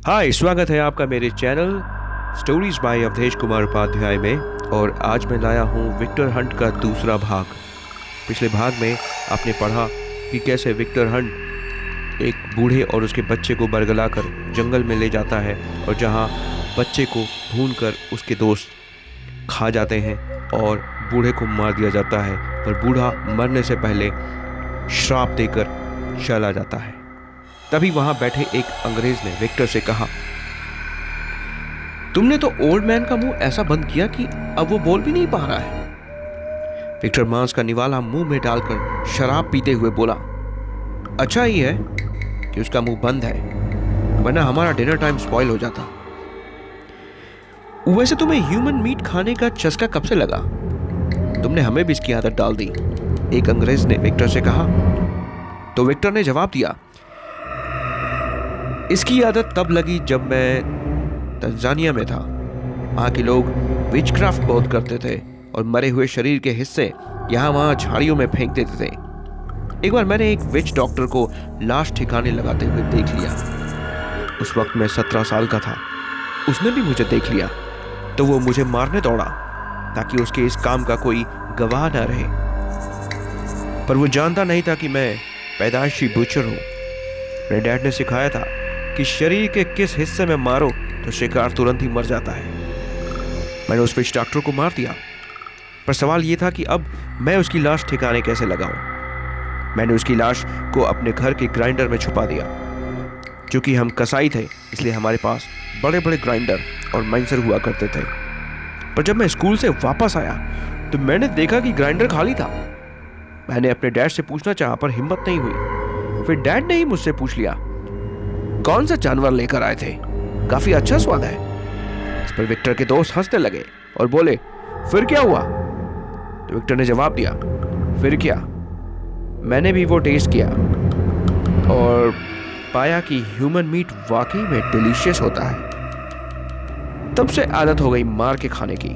हाय, स्वागत है आपका मेरे channel stories by Awadhesh Kumar Upadhyay में, और आज मैं लाया हूँ विक्टर हंट का दूसरा भाग। पिछले भाग में आपने पढ़ा कि कैसे विक्टर हंट एक बूढ़े और उसके बच्चे को बरगलाकर जंगल में ले जाता है और जहाँ बच्चे को भून कर उसके दोस्त खा जाते हैं और बूढ़े को मार दिया जाता है, पर बूढ़ा मरने से पहले श्राप देकर चला जाता है। तभी वहाँ बैठे एक अंग्रेज़ ने विक्टर से कहा, तुमने तो ओल्ड मैन का मुँह ऐसा बंद किया कि अब वो बोल भी नहीं पा रहा है. विक्टर मांस का निवाला मुँह में डालकर शराब पीते हुए बोला अच्छा ही है कि उसका मुँह बंद है, वरना हमारा डिनर टाइम स्पॉइल हो जाता. वैसे तुम्हें ह्यूमन मीट खाने का चस्का कब से लगा? तुमने हमें भी इसकी आदत डाल दी, एक अंग्रेज़ ने विक्टर से कहा। तो विक्टर ने जवाब दिया इसकी आदत तब लगी जब मैं तंजानिया में था। वहाँ के लोग विचक्राफ्ट बहुत करते थे और मरे हुए शरीर के हिस्से यहाँ वहाँ झाड़ियों में फेंक देते थे। एक बार मैंने एक विच डॉक्टर को लाश ठिकाने लगाते हुए देख लिया। उस वक्त मैं सत्रह साल का था। उसने भी मुझे देख लिया। तो वो मुझे मारने दौड़ा ताकि उसके इस काम का कोई गवाह ना रहे। पर वो जानता नहीं था कि मैं पैदाइशी बुचर हूँ। मेरे डैड ने सिखाया था कि शरीर के किस हिस्से में मारो तो शिकार तुरंत ही मर जाता है। मैंने उस फ़िश डॉक्टर को मार दिया। पर सवाल यह था कि अब मैं उसकी लाश ठिकाने कैसे लगाऊँ? मैंने उसकी लाश को अपने घर के ग्राइंडर में छुपा दिया। क्योंकि हम कसाई थे, इसलिए हमारे पास बड़े बड़े ग्राइंडर और माइंसर हुआ करते थे। पर जब मैं स्कूल से वापस आया तो मैंने देखा कि ग्राइंडर खाली था। मैंने अपने डैड से पूछना चाहा, पर हिम्मत नहीं हुई। फिर डैड ने ही मुझसे पूछ लिया कौन सा जानवर लेकर आए थे? काफ़ी अच्छा स्वाद है। इस पर विक्टर के दोस्त हंसने लगे और बोले, फिर क्या हुआ? तो विक्टर ने जवाब दिया, फिर क्या? मैंने भी वो टेस्ट किया और पाया कि ह्यूमन मीट वाकई में डिलीशियस होता है। तब से आदत हो गई मार के खाने की।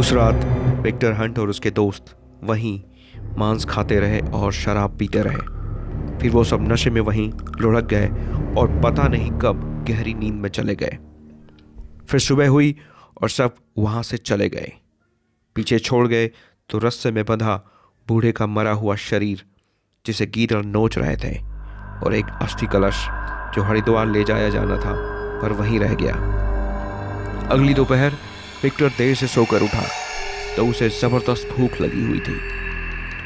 उस रात विक्टर हंट और उसके दोस्त वहीं मांस खाते रहे और शराब पीते रहे। फिर वो सब नशे में वहीं लुढ़क गए और पता नहीं कब गहरी नींद में चले गए। फिर सुबह हुई और सब वहाँ से चले गए। पीछे छोड़ गए तो रस्से में बंधा बूढ़े का मरा हुआ शरीर, जिसे गीदड़ नोच रहे थे, और एक अस्थि कलश जो हरिद्वार ले जाया जाना था, पर वहीं रह गया। अगली दोपहर विक्टर देर से सोकर उठा तो उसे ज़बरदस्त भूख लगी हुई थी।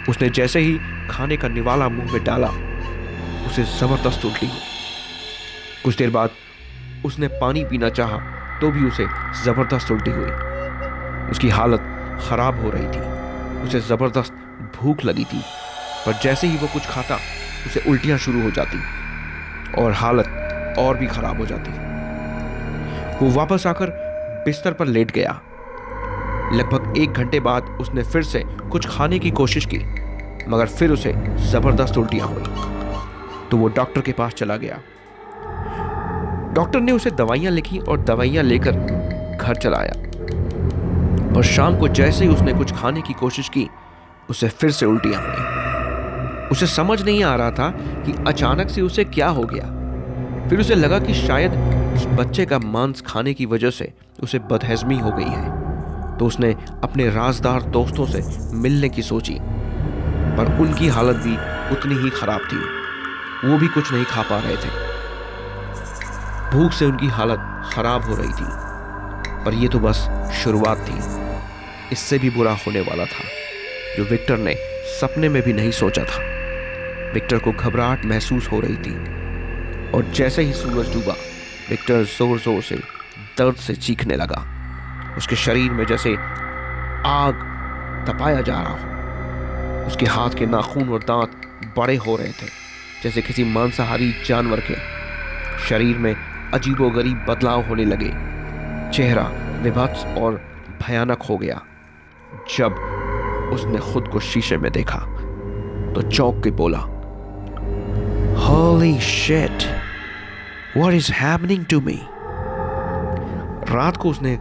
उसने जैसे ही खाने का निवाला मुँह में डाला उसे ज़बरदस्त उल्टी हुई कुछ देर बाद उसने पानी पीना चाहा तो भी उसे ज़बरदस्त उल्टी हुई। उसकी हालत खराब हो रही थी। उसे ज़बरदस्त भूख लगी थी, पर जैसे ही वो कुछ खाता, उसे उल्टियाँ शुरू हो जाती और हालत और भी खराब हो जाती। वो वापस आकर बिस्तर पर लेट गया। लगभग एक घंटे बाद उसने फिर से कुछ खाने की कोशिश की, मगर फिर उसे ज़बरदस्त उल्टियाँ हुई। तो वो डॉक्टर के पास चला गया। डॉक्टर ने उसे दवाइयाँ लिखी और दवाइयाँ लेकर घर चलाया। और शाम को जैसे ही उसने कुछ खाने की कोशिश की, उसे फिर से उल्टियाँ हुई उसे समझ नहीं आ रहा था कि अचानक से उसे क्या हो गया। फिर उसे लगा कि शायद उस बच्चे का मांस खाने की वजह से उसे बदहजमी हो गई है। तो उसने अपने राजदार दोस्तों से मिलने की सोची, पर उनकी हालत भी उतनी ही खराब थी। वो भी कुछ नहीं खा पा रहे थे। भूख से उनकी हालत खराब हो रही थी, पर यह तो बस शुरुआत थी। इससे भी बुरा होने वाला था, जो विक्टर ने सपने में भी नहीं सोचा था। विक्टर को घबराहट महसूस हो रही थी, और जैसे ही सूरज डूबा, विक्टर ज़ोर ज़ोर से दर्द से चीखने लगा। उसके शरीर में जैसे आग तपाया जा रहा हो, उसके हाथ के नाखून और दांत बड़े हो रहे थे। जैसे किसी मांसाहारी जानवर के शरीर में अजीबोगरीब बदलाव होने लगे चेहरा विभत्स और भयानक हो गया जब उसने खुद को शीशे में देखा तो चौंक के बोला, Holy shit! What is happening to me? रात को उसने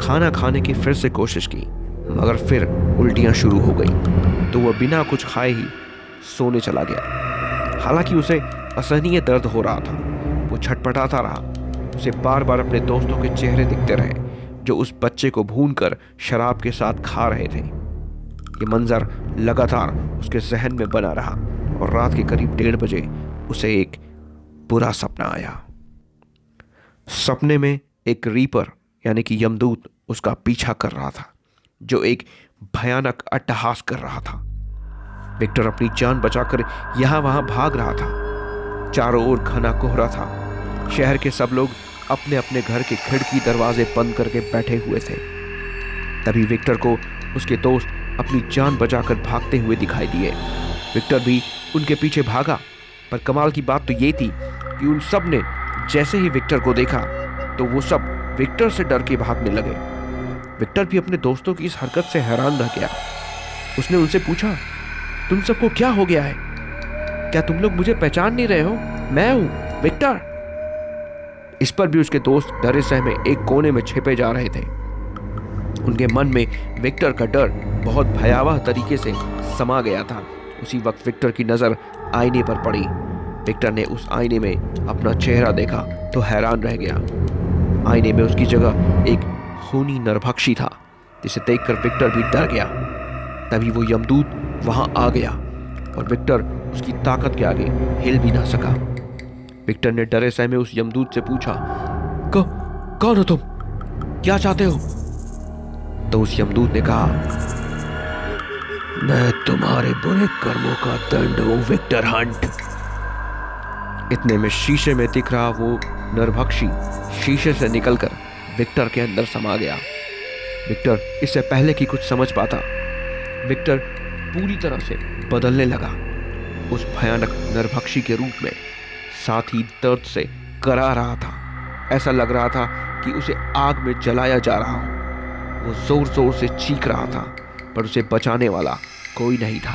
खाना खाने की फिर से कोशिश की, मगर फिर उल्टियाँ शुरू हो गई तो वह बिना कुछ खाए ही सोने चला गया हालाँकि उसे असहनीय दर्द हो रहा था। वो छटपटाता रहा। उसे बार बार अपने दोस्तों के चेहरे दिखते रहे, जो उस बच्चे को भून कर शराब के साथ खा रहे थे। ये मंजर लगातार उसके जहन में बना रहा और रात के करीब डेढ़ बजे उसे एक बुरा सपना आया। सपने में एक रीपर, यानी कि यमदूत, उसका पीछा कर रहा था, जो एक भयानक अट्टहास कर रहा था। विक्टर अपनी जान बचाकर यहाँ वहाँ भाग रहा था। चारों ओर घना कोहरा था। शहर के सब लोग अपने अपने घर के खिड़की दरवाजे बंद करके बैठे हुए थे। तभी विक्टर को उसके दोस्त अपनी जान बचाकर भागते हुए दिखाई दिए। विक्टर भी उनके पीछे भागा, पर कमाल की बात तो ये थी कि उन सबने जैसे ही विक्टर को देखा तो वो सब विक्टर से डर के भागने लगे। विक्टर भी अपने दोस्तों की इस हरकत से हैरान रह गया। उसने उनसे पूछा तुम सबको क्या हो गया है? क्या तुम लोग मुझे पहचान नहीं रहे हो? मैं हूँ विक्टर। इस पर भी उसके दोस्त डरे सहमे एक कोने में छिपे जा रहे थे। उनके मन में विक्टर का डर बहुत भयावह तरीके से समा गया था। उसी वक्त विक्टर की नज़र आईने पर पड़ी। विक्टर ने उस आईने में अपना चेहरा देखा तो हैरान रह गया। आईने में उसकी जगह एक खूनी नरभक्षी था, जिसे देखकर विक्टर भी डर गया। तभी वो यमदूत वहाँ आ गया और विक्टर उसकी ताकत के आगे हिल भी ना सका। विक्टर ने डरे सहमे उस यमदूत से पूछा कौन हो तुम? क्या चाहते हो? तो उस यमदूत ने कहा, मैं तुम्हारे बुरे कर्मों का दंड हूँ, विक्टर हंट। इतने में शीशे में दिख रहा वो नरभक्षी शीशे से निकलकर विक्टर के अंदर समा गया। विक्टर इससे पहले कि कुछ समझ पाता, विक्टर पूरी तरह से बदलने लगा। उस भयानक नरभक्षी के रूप में साथ ही दर्द से करा रहा था। ऐसा लग रहा था कि उसे आग में जलाया जा रहा हो। वो ज़ोर ज़ोर से चीख रहा था, पर उसे बचाने वाला कोई नहीं था।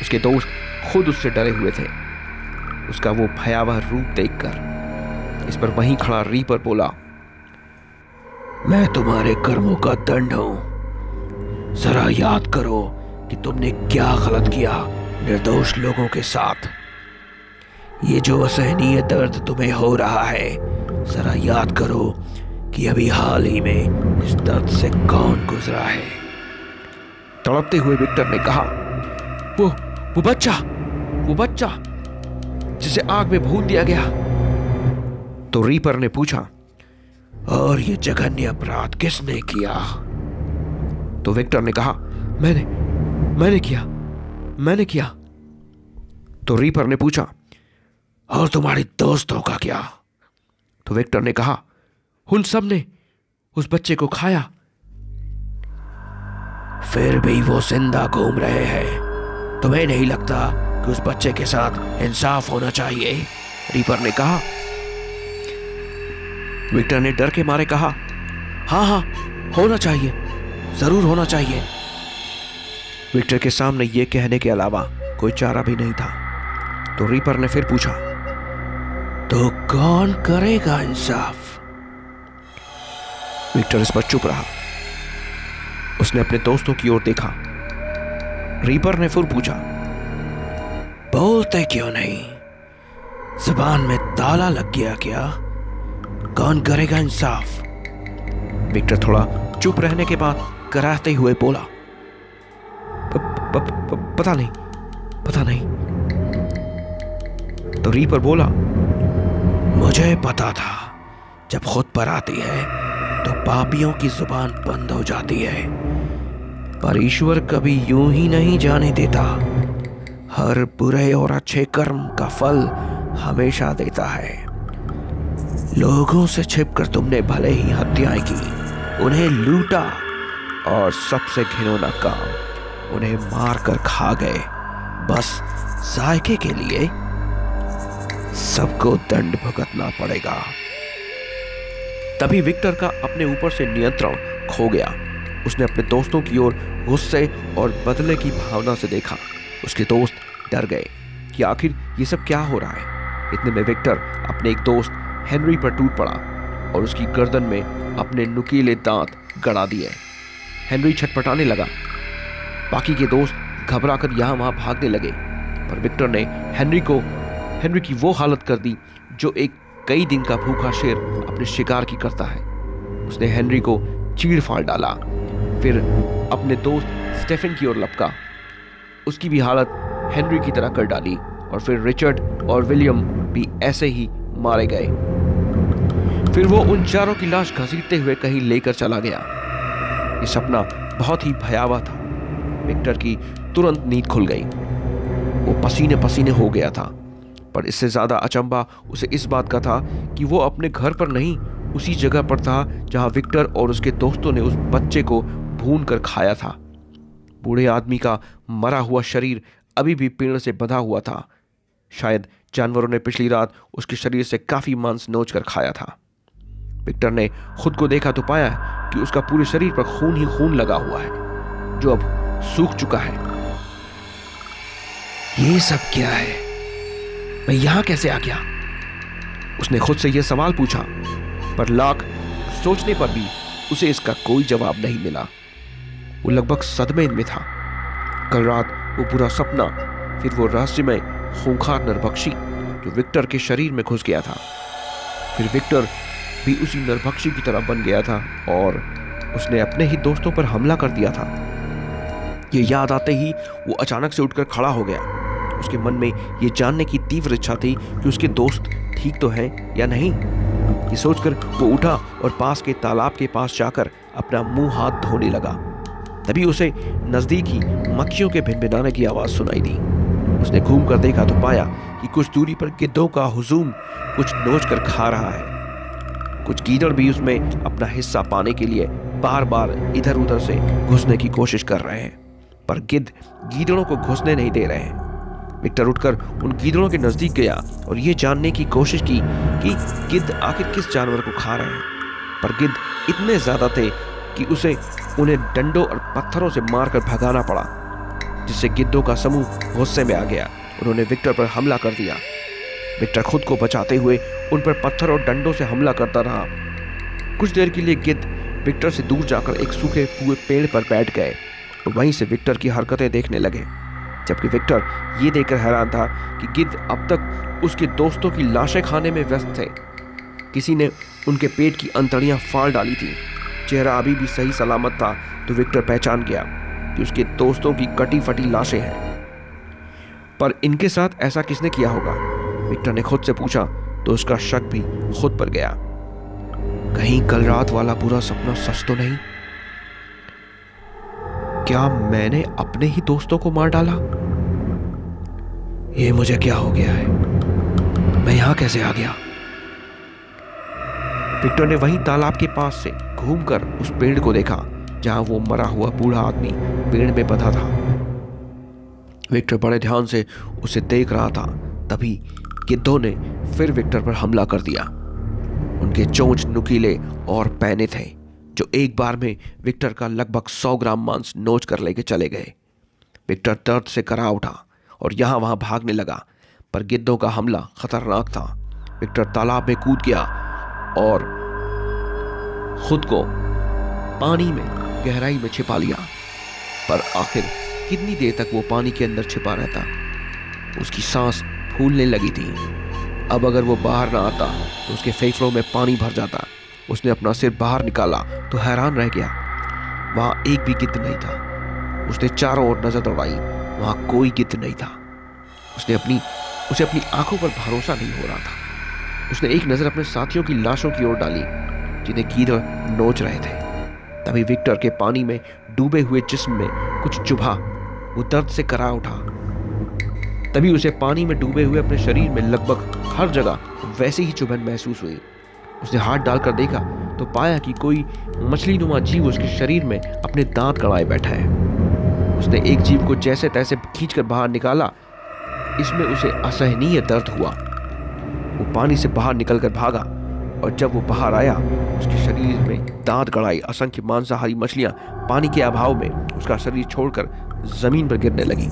उसके दोस्त खुद उससे डरे हुए थे। उसका वो भयावह रूप देखकर इस पर वहीं खड़ा रीपर बोला, मैं तुम्हारे कर्मों का दंड हूँ। जरा याद करो कि तुमने क्या गलत किया निर्दोष लोगों के साथ। ये जो असहनीय दर्द तुम्हें हो रहा है, जरा याद करो कि अभी हाल ही में इस दर्द से कौन गुजरा है। तड़पते हुए विक्टर ने कहा, वो वो बच्चा वो बच्चा, जिसे आग में भून दिया गया। तो रीपर ने पूछा, और ये जघन्य अपराध किसने किया? तो विक्टर ने कहा, मैंने मैंने किया। मैंने किया। तो रीपर ने पूछा, और तुम्हारे दोस्तों का क्या? तो विक्टर ने कहा, उन सबने उस बच्चे को खाया। फिर भी वो ज़िंदा घूम रहे हैं। तुम्हें नहीं लगता कि उस बच्चे के साथ इंसाफ होना चाहिए? रीपर ने कहा। विक्टर ने डर के मारे कहा हाँ हाँ होना चाहिए। ज़रूर होना चाहिए। विक्टर के सामने ये कहने के अलावा कोई चारा भी नहीं था। तो रीपर ने फिर पूछा तो कौन करेगा इंसाफ? विक्टर इस पर चुप रहा। उसने अपने दोस्तों की ओर देखा। रीपर ने फिर पूछा, बोलते क्यों नहीं? जबान में ताला लग गया क्या? कौन करेगा इंसाफ? विक्टर थोड़ा चुप रहने के बाद कराते हुए बोला प, प, पता नहीं पता नहीं। तो रीपर बोला मुझे पता था जब खुद पर आती है तो पापियों की ज़ुबान बंद हो जाती है। पर ईश्वर कभी यूँ ही नहीं जाने देता। हर बुरे और अच्छे कर्म का फल हमेशा देता है। लोगों से छिपकर तुमने भले ही हत्याएँ की उन्हें लूटा और सबसे घिनौना काम उन्हें मार कर खा गए। बस जायके के लिए सबको दंड भुगतना पड़ेगा। तभी विक्टर का अपने ऊपर से नियंत्रण खो गया। उसने अपने दोस्तों की ओर गुस्से और बदले की भावना से देखा। उसके दोस्त डर गए कि आखिर ये सब क्या हो रहा है। इतने में विक्टर अपने एक दोस्त हेनरी पर टूट पड़ा और उसकी गर्दन में अपने नुकीले दांत गड़ा दिए। हेनरी छटपटाने लगा। बाकी के दोस्त घबरा कर यहाँ वहाँ भागने लगे, पर विक्टर ने हेनरी को, हेनरी की वो हालत कर दी, जो एक कई दिन का भूखा शेर अपने शिकार की करता है। उसने हेनरी को चीड़ फाड़ डाला, फिर अपने दोस्त स्टेफन की ओर लपका। उसकी भी हालत हेनरी की तरह कर डाली, और फिर रिचर्ड और विलियम भी ऐसे ही मारे गए। फिर वो उन चारों की लाश घसीटते हुए कहीं लेकर चला गया। ये सपना बहुत ही भयावह था। विक्टर की तुरंत नींद खुल गई। वो पसीने पसीने हो गया था, पर इससे ज़्यादा अचंबा उसे इस बात का था कि वो अपने घर पर नहीं, उसी जगह पर था जहाँ विक्टर और उसके दोस्तों ने उस बच्चे को भून कर खाया था। बूढ़े आदमी का मरा हुआ शरीर अभी भी पेड़ से बंधा हुआ था। शायद जानवरों ने पिछली रात उसके शरीर से काफ़ी मांस नोच कर खाया था। विक्टर ने खुद को देखा तो पाया कि उसका पूरे शरीर पर खून ही खून लगा हुआ है, जो अब सूख चुका है। ये सब क्या है? मैं यहाँ कैसे आ गया? उसने खुद से यह सवाल पूछा, पर लाख सोचने पर भी उसे इसका कोई जवाब नहीं मिला। वो लगभग सदमे में था। कल रात वो पूरा सपना, फिर वो रहस्य में खूंखार नरभक्षी जो विक्टर के शरीर में घुस गया था। फिर विक्टर भी उसी नरभक्षी की तरह बन गया था और उसने अपने ही दोस्तों पर हमला कर दिया था। ये याद आते ही वो अचानक से उठकर खड़ा हो गया। उसके मन में ये जानने की तीव्र इच्छा थी कि उसके दोस्त ठीक तो हैं या नहीं। ये सोचकर वो उठा और पास के तालाब के पास जाकर अपना मुँह हाथ धोने लगा। तभी उसे नज़दीक ही मक्खियों के भिनभिनाने की आवाज़ सुनाई दी। उसने घूम कर देखा तो पाया कि कुछ दूरी पर गिद्धों का हुजूम कुछ नोच कर खा रहा है। कुछ गीदड़ भी उसमें अपना हिस्सा पाने के लिए बार बार इधर उधर से घुसने की कोशिश कर रहे हैं। पर गिद्ध गीदड़ों को घुसने नहीं दे रहे। हैं विक्टर उठकर उन गीदड़ों के नज़दीक गया और यह जानने की कोशिश की कि गिद्ध आखिर किस जानवर को खा रहे हैं। पर गिद्ध इतने ज़्यादा थे कि उसे उन्हें डंडों और पत्थरों से मारकर भगाना पड़ा, जिससे गिद्धों का समूह गुस्से में आ गया। उन्होंने विक्टर पर हमला कर दिया। विक्टर खुद को बचाते हुए उन पर पत्थर और डंडों से हमला करता रहा। कुछ देर के लिए गिद्ध विक्टर से दूर जाकर एक सूखे हुए पेड़ पर बैठ गए। और वहीं से विक्टर की हरकतें देखने लगे, जबकि विक्टर ये देखकर हैरान था कि गिद्ध अब तक उसके दोस्तों की लाशें खाने में व्यस्त थे। किसी ने उनके पेट की अंतड़ियाँ फाड़ डाली थी। चेहरा अभी भी सही सलामत था तो विक्टर पहचान गया कि उसके दोस्तों की कटी फटी लाशें हैं। पर इनके साथ ऐसा किसने किया होगा? विक्टर ने खुद से पूछा तो उसका शक भी खुद पर गया। कहीं कल रात वाला बुरा सपना सच तो नहीं? क्या मैंने अपने ही दोस्तों को मार डाला? ये मुझे क्या हो गया है? मैं यहाँ कैसे आ गया? विक्टर ने वही तालाब के पास से घूमकर उस पेड़ को देखा, जहाँ वो मरा हुआ बूढ़ा आदमी पेड़ में बंधा था। विक्टर बड़े ध्यान से उसे देख रहा था, तभी गिद्धों ने फिर विक्टर पर हमला कर दिया। उनके चोंच नुकीले और पैने थे। जो एक बार में विक्टर का लगभग सौ ग्राम मांस नोच कर लेके चले गए। विक्टर दर्द से करा उठा और यहाँ वहाँ भागने लगा, पर गिद्धों का हमला खतरनाक था। विक्टर तालाब में कूद गया और खुद को पानी में, गहराई में छिपा लिया। पर आखिर कितनी देर तक वो पानी के अंदर छिपा रहता? उसकी सांस फूलने लगी थी। अब अगर वो बाहर ना आता तो उसके फेफड़ों में पानी भर जाता। उसने अपना सिर बाहर निकाला तो हैरान रह गया। वहाँ एक भी गिद्ध नहीं था। उसने चारों ओर नज़र दौड़ाई, वहाँ कोई गिद्ध नहीं था। उसने अपनी, उसे अपनी आँखों पर भरोसा नहीं हो रहा था। उसने एक नज़र अपने साथियों की लाशों की ओर डाली, जिन्हें कीड़े नोच रहे थे। तभी विक्टर के पानी में डूबे हुए जिस्म में कुछ चुभा, वो दर्द से करा उठा। तभी उसे पानी में डूबे हुए अपने शरीर में लगभग हर जगह वैसे ही चुभन महसूस हुई। उसने हाथ डालकर देखा तो पाया कि कोई मछली नुमा जीव उसके शरीर में अपने दांत कड़ाए बैठा है। उसने एक जीव को जैसे तैसे खींचकर बाहर निकाला। इसमें उसे असहनीय दर्द हुआ। वो पानी से बाहर निकलकर भागा और जब वो बाहर आया, उसके शरीर में दांत गड़ाई असंख्य मांसाहारी मछलियाँ पानी के अभाव में उसका शरीर छोड़कर ज़मीन पर गिरने लगी।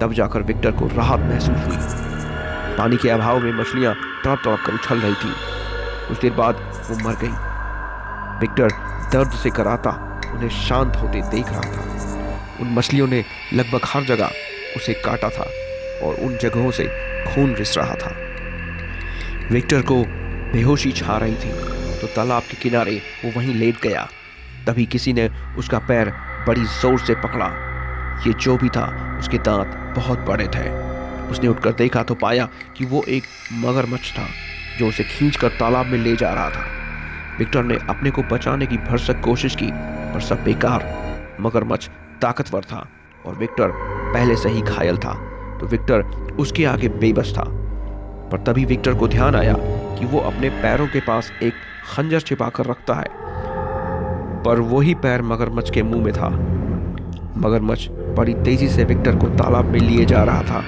तब जाकर विक्टर को राहत महसूस हुई। पानी के अभाव में मछलियाँ तड़प तड़प कर उछल रही थी। कुछ देर बाद वो मर गई। विक्टर दर्द से कराता, उन्हें शांत होते देख रहा था। उन मछलियों ने लगभग हर जगह उसे काटा था और उन जगहों से खून रिस रहा था। विक्टर को बेहोशी छा रही थी तो तालाब के किनारे वो वहीं लेट गया। तभी किसी ने उसका पैर बड़ी ज़ोर से पकड़ा। ये जो भी था, उसके दांत बहुत बड़े थे। उसने उठकर देखा तो पाया कि वो एक मगरमच्छ था। जो उसे खींचकर तालाब में ले जा रहा था। विक्टर ने अपने को बचाने की भरसक कोशिश की, पर सब बेकार, मगरमच्छ ताकतवर था और विक्टर पहले से ही घायल था तो विक्टर उसके आगे बेबस था। पर तभी विक्टर को ध्यान आया कि वो अपने पैरों के पास एक खंजर छिपा कर रखता है, पर वही पैर मगरमच्छ के मुँह में था। मगरमच्छ बड़ी तेज़ी से विक्टर को तालाब में लिए जा रहा था।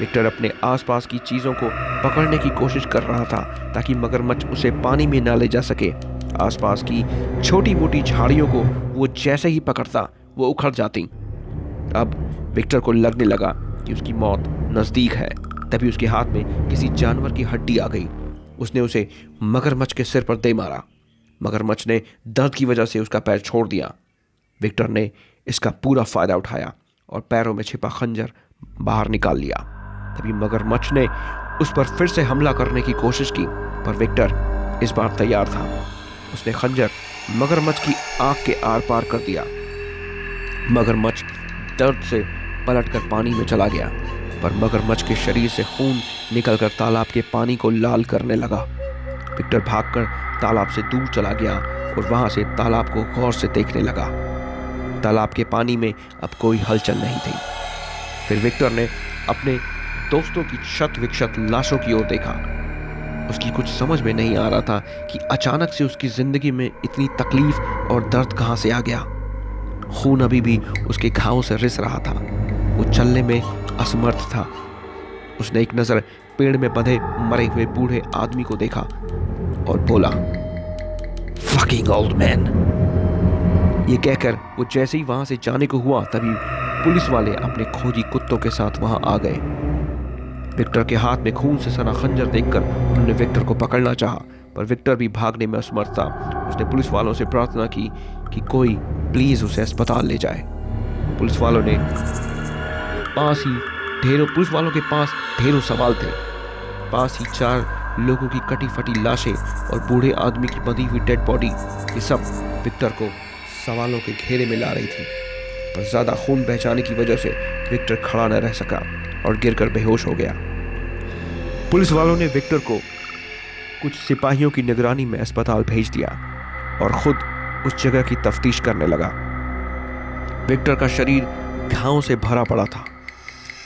विक्टर अपने आसपास की चीज़ों को पकड़ने की कोशिश कर रहा था ताकि मगरमच्छ उसे पानी में ना ले जा सके। आसपास की छोटी मोटी झाड़ियों को वो जैसे ही पकड़ता, वो उखड़ जाती। अब विक्टर को लगने लगा कि उसकी मौत नज़दीक है। तभी उसके हाथ में किसी जानवर की हड्डी आ गई। उसने उसे मगरमच्छ के सिर पर दे मारा। मगरमच्छ ने दर्द की वजह से उसका पैर छोड़ दिया। विक्टर ने इसका पूरा फ़ायदा उठाया और पैरों में छिपा खंजर बाहर निकाल लिया। तभी मगरमच्छ ने उस पर फिर से हमला करने की कोशिश की, पर विक्टर इस बार तैयार था। उसने खंजर मगरमच्छ की आँख के आर पार कर दिया। मगरमच्छ दर्द से पलट कर पानी में चला गया, पर मगरमच्छ के शरीर से खून निकलकर तालाब के पानी को लाल करने लगा। विक्टर भागकर तालाब से दूर चला गया और वहाँ से तालाब को गौर से देखने लगा। तालाब के पानी में अब कोई हलचल नहीं थी। फिर विक्टर ने अपने दोस्तों की क्षत विक्षत लाशों की ओर देखा। उसकी कुछ समझ में नहीं आ रहा था कि अचानक से उसकी ज़िंदगी में इतनी तकलीफ़ और दर्द कहाँ से आ गया। खून अभी भी उसके घावों से रिस रहा था। वो चलने में असमर्थ था। उसने एक नज़र पेड़ में बंधे मरे हुए बूढ़े आदमी को देखा और बोला फकिंग ओल्ड मैन ये कहकर वो जैसे ही वहाँ से जाने को हुआ, तभी पुलिस वाले अपने खोजी कुत्तों के साथ वहाँ आ गए। विक्टर के हाथ में खून से सना खंजर देखकर उन्होंने विक्टर को पकड़ना चाहा, पर विक्टर भी भागने में असमर्थ था। उसने पुलिस वालों से प्रार्थना की कि कोई प्लीज़ उसे अस्पताल ले जाए। पुलिस वालों ने पास ही ढेरों, पुलिस वालों के पास ढेरों सवाल थे। पास ही चार लोगों की कटी फटी लाशें और बूढ़े आदमी की बंधी हुई डेड बॉडी ये सब विक्टर को सवालों के घेरे में ला रही थी। पर ज़्यादा खून बहचाने की वजह से विक्टर खड़ा न रह सका और गिरकर बेहोश हो गया। पुलिस वालों ने विक्टर को कुछ सिपाहियों की निगरानी में अस्पताल भेज दिया और खुद उस जगह की तफ्तीश करने लगा। विक्टर का शरीर घावों से भरा पड़ा था।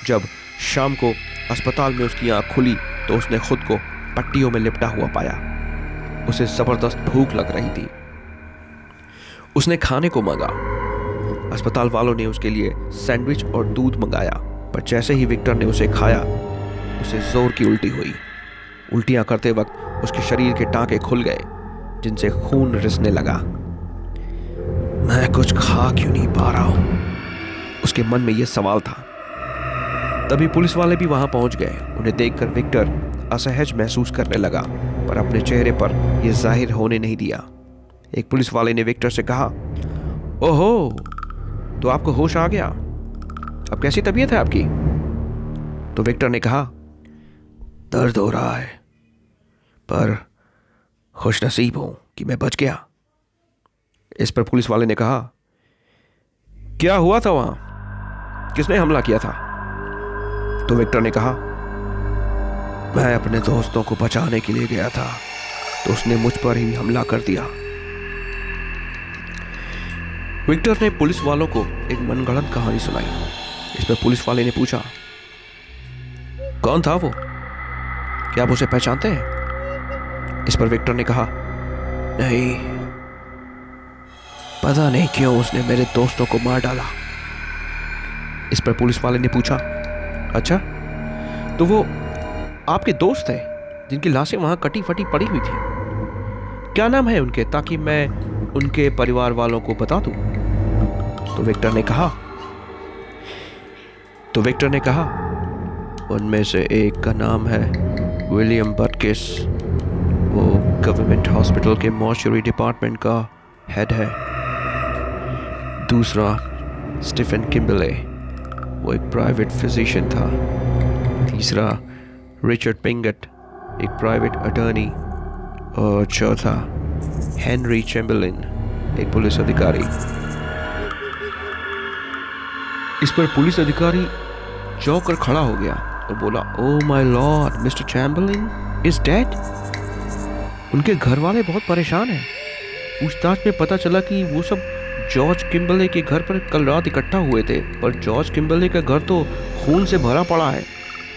जब शाम को अस्पताल में उसकी आँख खुली तो उसने खुद को पट्टियों में लिपटा हुआ पाया। उसे ज़बरदस्त भूख लग रही थी। उसने खाने को मांगा। अस्पताल वालों ने उसके लिए सैंडविच और दूध मंगाया, पर जैसे ही विक्टर ने उसे खाया उसे ज़ोर की उल्टी हुई। उल्टियाँ करते वक्त उसके शरीर के टांके खुल गए, जिनसे खून रिसने लगा। मैं कुछ खा क्यों नहीं पा रहा हूँ? उसके मन में यह सवाल था। तभी पुलिस वाले भी वहाँ पहुँच गए। उन्हें देखकर विक्टर असहज महसूस करने लगा, पर अपने चेहरे पर यह ज़ाहिर होने नहीं दिया। एक पुलिस वाले ने विक्टर से कहा, ओहो तो आपको होश आ गया? अब कैसी तबीयत है आपकी? तो विक्टर ने कहा दर्द हो रहा है, पर खुश नसीब हूँ कि मैं बच गया। इस पर पुलिस वाले ने कहा, क्या हुआ था वहाँ? किसने हमला किया था? तो विक्टर ने कहा, मैं अपने दोस्तों को बचाने के लिए गया था तो उसने मुझ पर ही हमला कर दिया। विक्टर ने पुलिस वालों को एक मनगढ़ंत कहानी सुनाई। इस पर पुलिस वाले ने पूछा, कौन था वो? क्या आप उसे पहचानते हैं? इस पर विक्टर ने कहा, नहीं। पता नहीं क्यों उसने मेरे दोस्तों को मार डाला। इस पर पुलिस वाले ने पूछा अच्छा तो वो आपके दोस्त थे जिनकी लाशें वहाँ कटी फटी पड़ी हुई थी? क्या नाम है उनके, ताकि मैं उनके परिवार वालों को बता दूँ? तो विक्टर ने कहा तो विक्टर ने कहा, उनमें से एक का नाम है विलियम बटकिस वो गवर्नमेंट हॉस्पिटल के मॉर्चरी डिपार्टमेंट का हेड है। दूसरा स्टीफन किम्बले वो एक प्राइवेट फिजिशियन था। तीसरा रिचर्ड पिंगट एक प्राइवेट अटर्नी और चौथा हेनरी चैम्बलिन एक पुलिस अधिकारी। इस पर पुलिस अधिकारी चौंक कर खड़ा हो गया। और बोला ओ my lord mister Chamberlain is dead उनके घर वाले बहुत परेशान हैं। पूछताछ में पता चला कि वो सब जॉर्ज किम्बले के घर पर कल रात इकट्ठा हुए थे, पर जॉर्ज किम्बले का घर तो खून से भरा पड़ा है।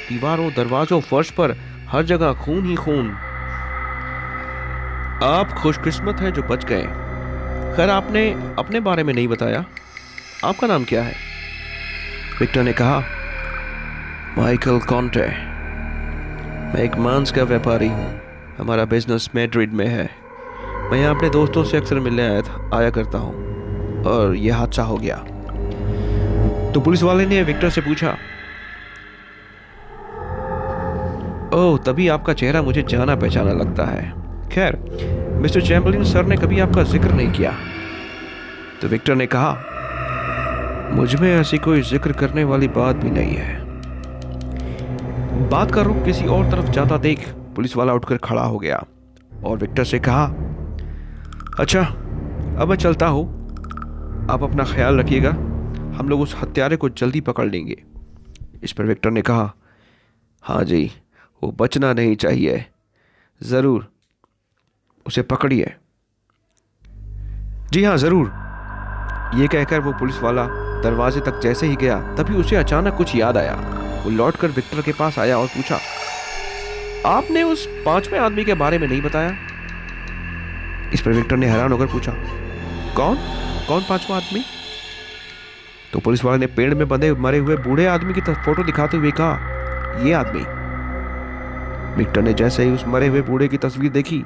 दीवारों, दरवाजों, फर्श पर हर जगह खून ही खून। आप खुशकिस्मत हैं जो बच गए। खैर, आपने अपने बारे में नहीं बताया। आपका नाम क्या है? विक्टर ने कहा माइकल कॉन्टे मैं एक मांस का व्यापारी हूँ। हमारा बिज़नेस मैड्रिड में है। मैं यहाँ अपने दोस्तों से अक्सर मिलने आया था, आया करता हूँ। और यह हादसा हो गया। तो पुलिस वाले ने विक्टर से पूछा, ओह, तभी आपका चेहरा मुझे जाना पहचाना लगता है। खैर, मिस्टर चैम्बलिन सर ने कभी आपका ज़िक्र नहीं किया। तो विक्टर ने कहा, मुझमें ऐसी कोई ज़िक्र करने वाली बात भी नहीं है। बात का रुख किसी और तरफ़ जाता देख। पुलिस वाला उठकर खड़ा हो गया और विक्टर से कहा अच्छा अब मैं चलता हूँ। आप अपना ख्याल रखिएगा, हम लोग उस हत्यारे को जल्दी पकड़ लेंगे। इस पर विक्टर ने कहा हाँ जी, वो बचना नहीं चाहिए। ज़रूर, उसे पकड़िए। जी हाँ ज़रूर। ये कहकर वो पुलिस वाला दरवाजे तक जैसे ही गया, तभी उसे अचानक कुछ याद आया। वो लौटकर विक्टर के पास आया और पूछा, आपने उस पाँचवें आदमी के बारे में नहीं बताया? इस पर विक्टर ने हैरान होकर पूछा, कौन? कौन पांचवा आदमी? तो पुलिस वाले ने पेड़ में बंधे मरे हुए बूढ़े आदमी की फ़ोटो दिखाते हुए कहा यह आदमी। विक्टर ने जैसे ही उस मरे हुए बूढ़े की तस्वीर देखी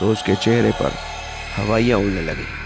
तो उसके चेहरे पर हवाइयाँ उड़ने लगी।